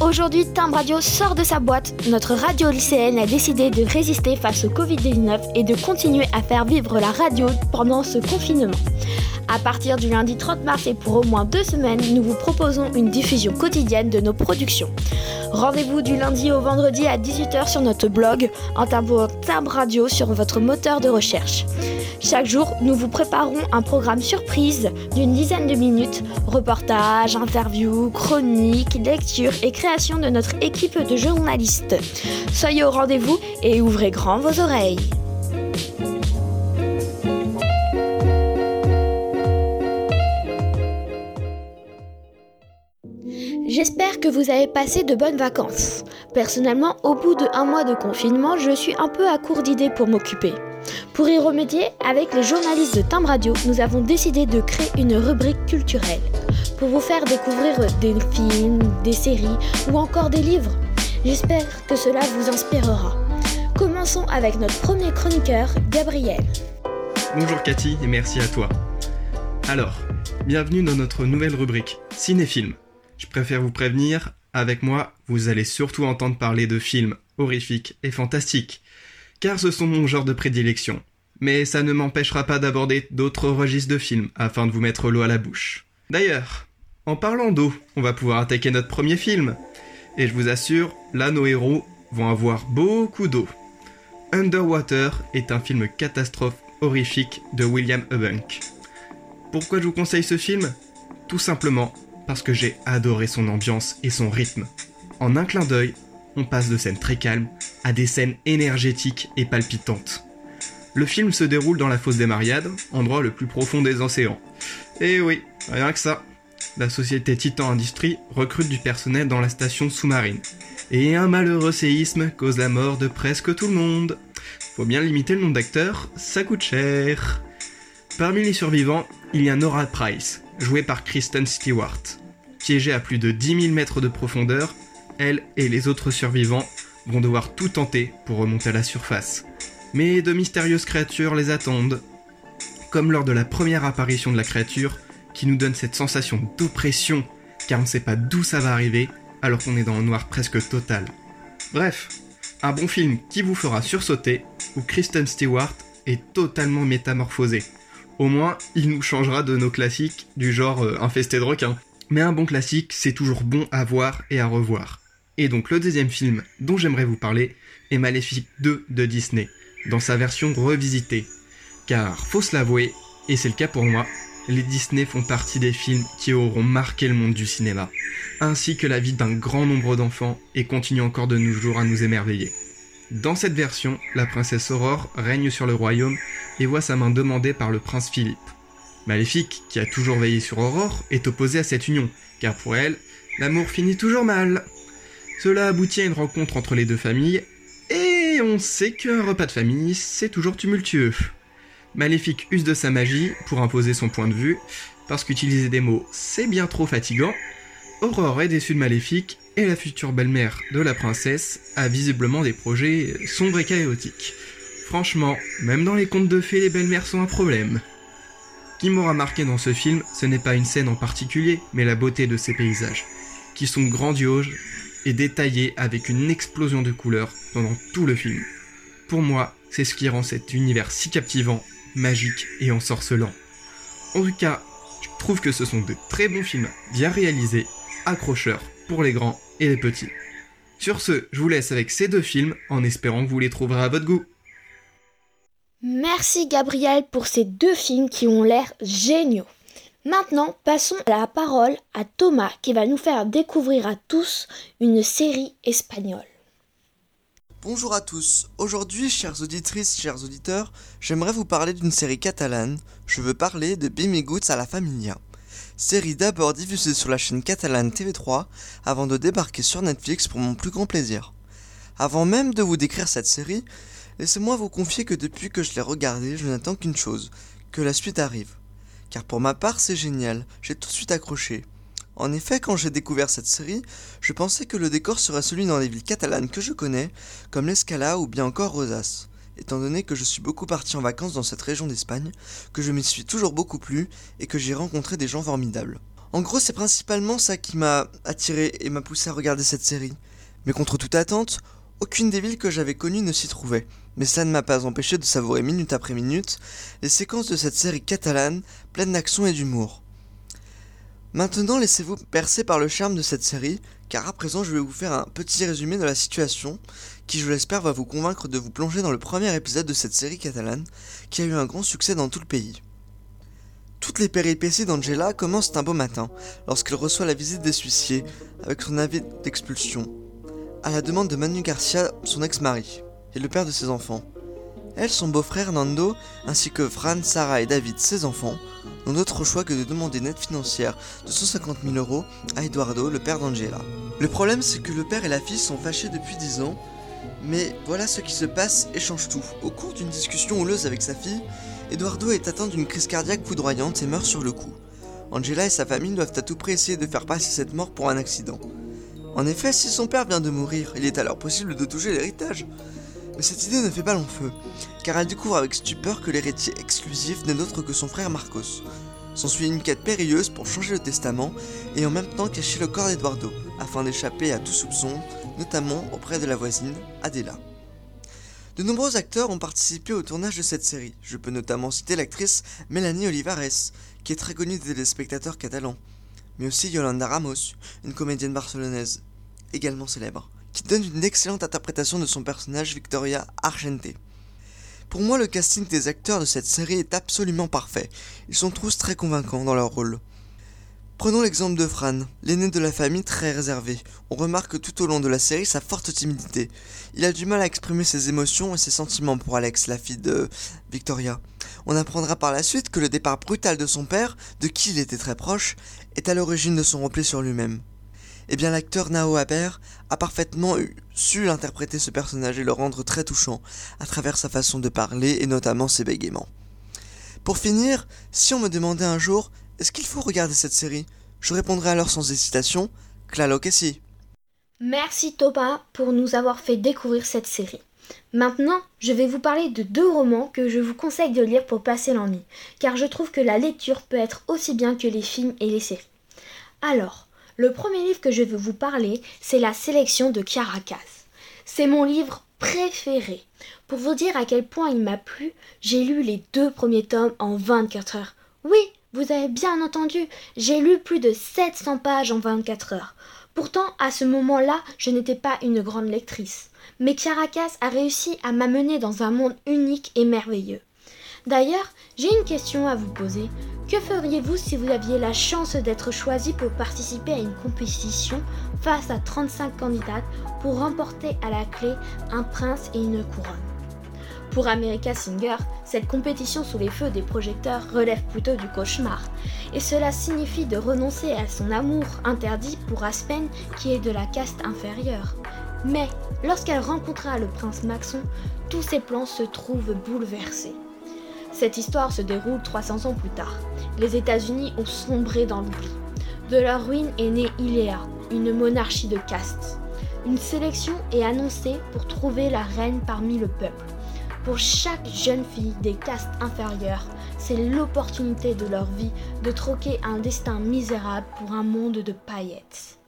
aujourd'hui Timbre Radio sort de sa boîte. Notre radio lycéenne a décidé de résister face au Covid-19 et de continuer à faire vivre la radio pendant ce confinement. À partir du lundi 30 mars et pour au moins deux semaines, nous vous proposons une diffusion quotidienne de nos productions. Rendez-vous du lundi au vendredi à 18h sur notre blog en Timbre Radio sur votre moteur de recherche. Chaque jour, nous vous préparons un programme surprise d'une dizaine de minutes, reportages, interviews, chroniques, lectures et création de notre équipe de journalistes. Soyez au rendez-vous et ouvrez grand vos oreilles. Vous avez passé de bonnes vacances. Personnellement, au bout de un mois de confinement, je suis un peu à court d'idées pour m'occuper. Pour y remédier, avec les journalistes de Timbre Radio, nous avons décidé de créer une rubrique culturelle pour vous faire découvrir des films, des séries ou encore des livres. J'espère que cela vous inspirera. Commençons avec notre premier chroniqueur, Gabriel. Bonjour Cathy et merci à toi. Alors, bienvenue dans notre nouvelle rubrique Cinéfilm. Je préfère vous prévenir, avec moi, vous allez surtout entendre parler de films horrifiques et fantastiques, car ce sont mon genre de prédilection. Mais ça ne m'empêchera pas d'aborder d'autres registres de films afin de vous mettre l'eau à la bouche. D'ailleurs, en parlant d'eau, on va pouvoir attaquer notre premier film. Et je vous assure, là nos héros vont avoir beaucoup d'eau. Underwater est un film catastrophe horrifique de William Hubunk. Pourquoi je vous conseille ce film? Tout simplement parce que j'ai adoré son ambiance et son rythme. En un clin d'œil, on passe de scènes très calmes à des scènes énergétiques et palpitantes. Le film se déroule dans la fosse des Mariades, endroit le plus profond des océans. Et oui, rien que ça. La société Titan Industries recrute du personnel dans la station sous-marine. Et un malheureux séisme cause la mort de presque tout le monde. Faut bien limiter le nombre d'acteurs, ça coûte cher. Parmi les survivants, il y a Nora Price, jouée par Kristen Stewart. Piégée à plus de 10 000 mètres de profondeur, elle et les autres survivants vont devoir tout tenter pour remonter à la surface. Mais de mystérieuses créatures les attendent, comme lors de la première apparition de la créature, qui nous donne cette sensation d'oppression, car on ne sait pas d'où ça va arriver, alors qu'on est dans un noir presque total. Bref, un bon film qui vous fera sursauter, où Kristen Stewart est totalement métamorphosée. Au moins, il nous changera de nos classiques du genre euh, infesté de requins. Mais un bon classique, c'est toujours bon à voir et à revoir. Et donc le deuxième film dont j'aimerais vous parler est Maléfique 2 de Disney, dans sa version revisitée. Car, faut se l'avouer, et c'est le cas pour moi, les Disney font partie des films qui auront marqué le monde du cinéma, ainsi que la vie d'un grand nombre d'enfants et continuent encore de nos jours à nous émerveiller. Dans cette version, la princesse Aurore règne sur le royaume et voit sa main demandée par le prince Philippe. Maléfique, qui a toujours veillé sur Aurore, est opposée à cette union, car pour elle, l'amour finit toujours mal. Cela aboutit à une rencontre entre les deux familles, et on sait qu'un repas de famille, c'est toujours tumultueux. Maléfique use de sa magie pour imposer son point de vue, parce qu'utiliser des mots, c'est bien trop fatigant. Aurore est déçue de Maléfique, et la future belle-mère de la princesse a visiblement des projets sombres et chaotiques. Franchement, même dans les contes de fées, les belles-mères sont un problème. Qui m'aura marqué dans ce film, ce n'est pas une scène en particulier, mais la beauté de ces paysages, qui sont grandioses et détaillés avec une explosion de couleurs pendant tout le film. Pour moi, c'est ce qui rend cet univers si captivant, magique et ensorcelant. En tout cas, je trouve que ce sont de très bons films, bien réalisés, accrocheurs pour les grands et les petits. Sur ce, je vous laisse avec ces deux films en espérant que vous les trouverez à votre goût. Merci Gabriel pour ces deux films qui ont l'air géniaux. Maintenant, passons la parole à Thomas qui va nous faire découvrir à tous une série espagnole. Bonjour à tous. Aujourd'hui, chères auditrices, chers auditeurs, j'aimerais vous parler d'une série catalane. Je veux parler de Bimigoots à la Familia. Série d'abord diffusée sur la chaîne catalane TV3 avant de débarquer sur Netflix pour mon plus grand plaisir. Avant même de vous décrire cette série, Laissez-moi vous confier que depuis que je l'ai regardé, je n'attends qu'une chose, que la suite arrive. Car pour ma part, c'est génial, j'ai tout de suite accroché. En effet, quand j'ai découvert cette série, je pensais que le décor serait celui dans les villes catalanes que je connais, comme l'Escala ou bien encore Rosas. Étant donné que je suis beaucoup parti en vacances dans cette région d'Espagne, que je m'y suis toujours beaucoup plu et que j'ai rencontré des gens formidables. En gros, c'est principalement ça qui m'a attiré et m'a poussé à regarder cette série. Mais contre toute attente, aucune des villes que j'avais connues ne s'y trouvait. Mais cela ne m'a pas empêché de savourer minute après minute les séquences de cette série catalane, pleine d'action et d'humour. Maintenant, laissez-vous percer par le charme de cette série, car à présent je vais vous faire un petit résumé de la situation, qui je l'espère va vous convaincre de vous plonger dans le premier épisode de cette série catalane, qui a eu un grand succès dans tout le pays. Toutes les péripéties d'Angela commencent un beau matin, lorsqu'elle reçoit la visite des huissiers, avec son avis d'expulsion, à la demande de Manu Garcia, son ex-mari, et le père de ses enfants. Elle, son beau-frère Nando, ainsi que Fran, Sarah et David, ses enfants, n'ont d'autre choix que de demander une aide financière de 150 000 euros à Eduardo, le père d'Angela. Le problème, c'est que le père et la fille sont fâchés depuis 10 ans, mais voilà ce qui se passe et change tout. Au cours d'une discussion houleuse avec sa fille, Eduardo est atteint d'une crise cardiaque foudroyante et meurt sur le coup. Angela et sa famille doivent à tout prix essayer de faire passer cette mort pour un accident. En effet, si son père vient de mourir, il est alors possible de toucher l'héritage. Mais cette idée ne fait pas long feu, car elle découvre avec stupeur que l'héritier exclusif n'est autre que son frère Marcos. S'ensuit une quête périlleuse pour changer le testament et en même temps cacher le corps d'Eduardo, afin d'échapper à tout soupçon, notamment auprès de la voisine, Adela. De nombreux acteurs ont participé au tournage de cette série. Je peux notamment citer l'actrice Mélanie Olivares, qui est très connue des téléspectateurs catalans, mais aussi Yolanda Ramos, une comédienne barcelonaise, également célèbre qui donne une excellente interprétation de son personnage Victoria Argente. Pour moi, le casting des acteurs de cette série est absolument parfait. Ils sont tous très convaincants dans leur rôle. Prenons l'exemple de Fran, l'aîné de la famille très réservé. On remarque tout au long de la série sa forte timidité. Il a du mal à exprimer ses émotions et ses sentiments pour Alex, la fille de Victoria. On apprendra par la suite que le départ brutal de son père, de qui il était très proche, est à l'origine de son repli sur lui-même eh bien l'acteur Nao Haber a parfaitement su interpréter ce personnage et le rendre très touchant à travers sa façon de parler et notamment ses bégaiements. Pour finir, si on me demandait un jour est-ce qu'il faut regarder cette série, je répondrais alors sans hésitation Clalo si. Merci Thomas pour nous avoir fait découvrir cette série. Maintenant, je vais vous parler de deux romans que je vous conseille de lire pour passer l'ennui, car je trouve que la lecture peut être aussi bien que les films et les séries. Alors, le premier livre que je veux vous parler, c'est La sélection de Caracas. C'est mon livre préféré. Pour vous dire à quel point il m'a plu, j'ai lu les deux premiers tomes en 24 heures. Oui, vous avez bien entendu, j'ai lu plus de 700 pages en 24 heures. Pourtant, à ce moment-là, je n'étais pas une grande lectrice. Mais Caracas a réussi à m'amener dans un monde unique et merveilleux. D'ailleurs, j'ai une question à vous poser. Que feriez-vous si vous aviez la chance d'être choisi pour participer à une compétition face à 35 candidates pour remporter à la clé un prince et une couronne? Pour America Singer, cette compétition sous les feux des projecteurs relève plutôt du cauchemar, et cela signifie de renoncer à son amour interdit pour Aspen qui est de la caste inférieure. Mais lorsqu'elle rencontra le prince Maxon, tous ses plans se trouvent bouleversés. Cette histoire se déroule 300 ans plus tard. Les États-Unis ont sombré dans l'oubli. De leur ruine est née Iléa, une monarchie de caste. Une sélection est annoncée pour trouver la reine parmi le peuple. Pour chaque jeune fille des castes inférieures, c'est l'opportunité de leur vie de troquer un destin misérable pour un monde de paillettes.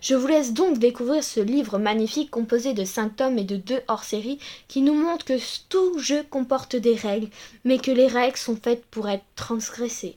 Je vous laisse donc découvrir ce livre magnifique composé de 5 tomes et de 2 hors-série qui nous montre que tout jeu comporte des règles, mais que les règles sont faites pour être transgressées.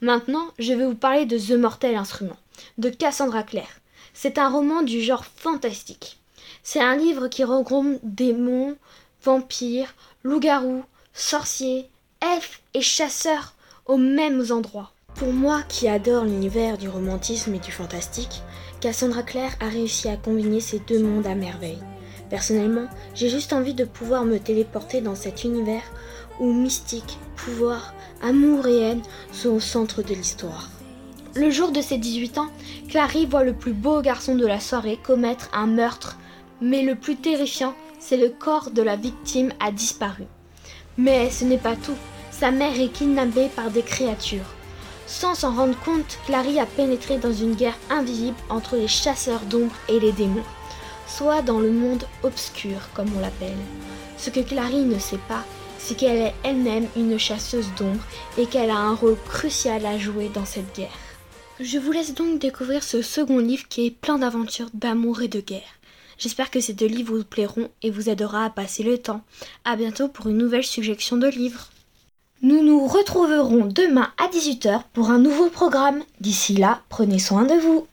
Maintenant, je vais vous parler de The Mortel Instrument, de Cassandra Clare. C'est un roman du genre fantastique. C'est un livre qui regroupe démons, vampires, loups-garous, sorciers, elfes et chasseurs aux mêmes endroits. Pour moi qui adore l'univers du romantisme et du fantastique, Cassandra Clare a réussi à combiner ces deux mondes à merveille. Personnellement, j'ai juste envie de pouvoir me téléporter dans cet univers où mystique, pouvoir, amour et haine sont au centre de l'histoire. Le jour de ses 18 ans, Clary voit le plus beau garçon de la soirée commettre un meurtre, mais le plus terrifiant, c'est le corps de la victime a disparu. Mais ce n'est pas tout, sa mère est kidnappée par des créatures. Sans s'en rendre compte, Clary a pénétré dans une guerre invisible entre les chasseurs d'ombre et les démons, soit dans le monde obscur comme on l'appelle. Ce que Clary ne sait pas, c'est qu'elle est elle-même une chasseuse d'ombre et qu'elle a un rôle crucial à jouer dans cette guerre. Je vous laisse donc découvrir ce second livre qui est plein d'aventures, d'amour et de guerre. J'espère que ces deux livres vous plairont et vous aidera à passer le temps. A bientôt pour une nouvelle suggestion de livres. Nous nous retrouverons demain à 18h pour un nouveau programme. D'ici là, prenez soin de vous.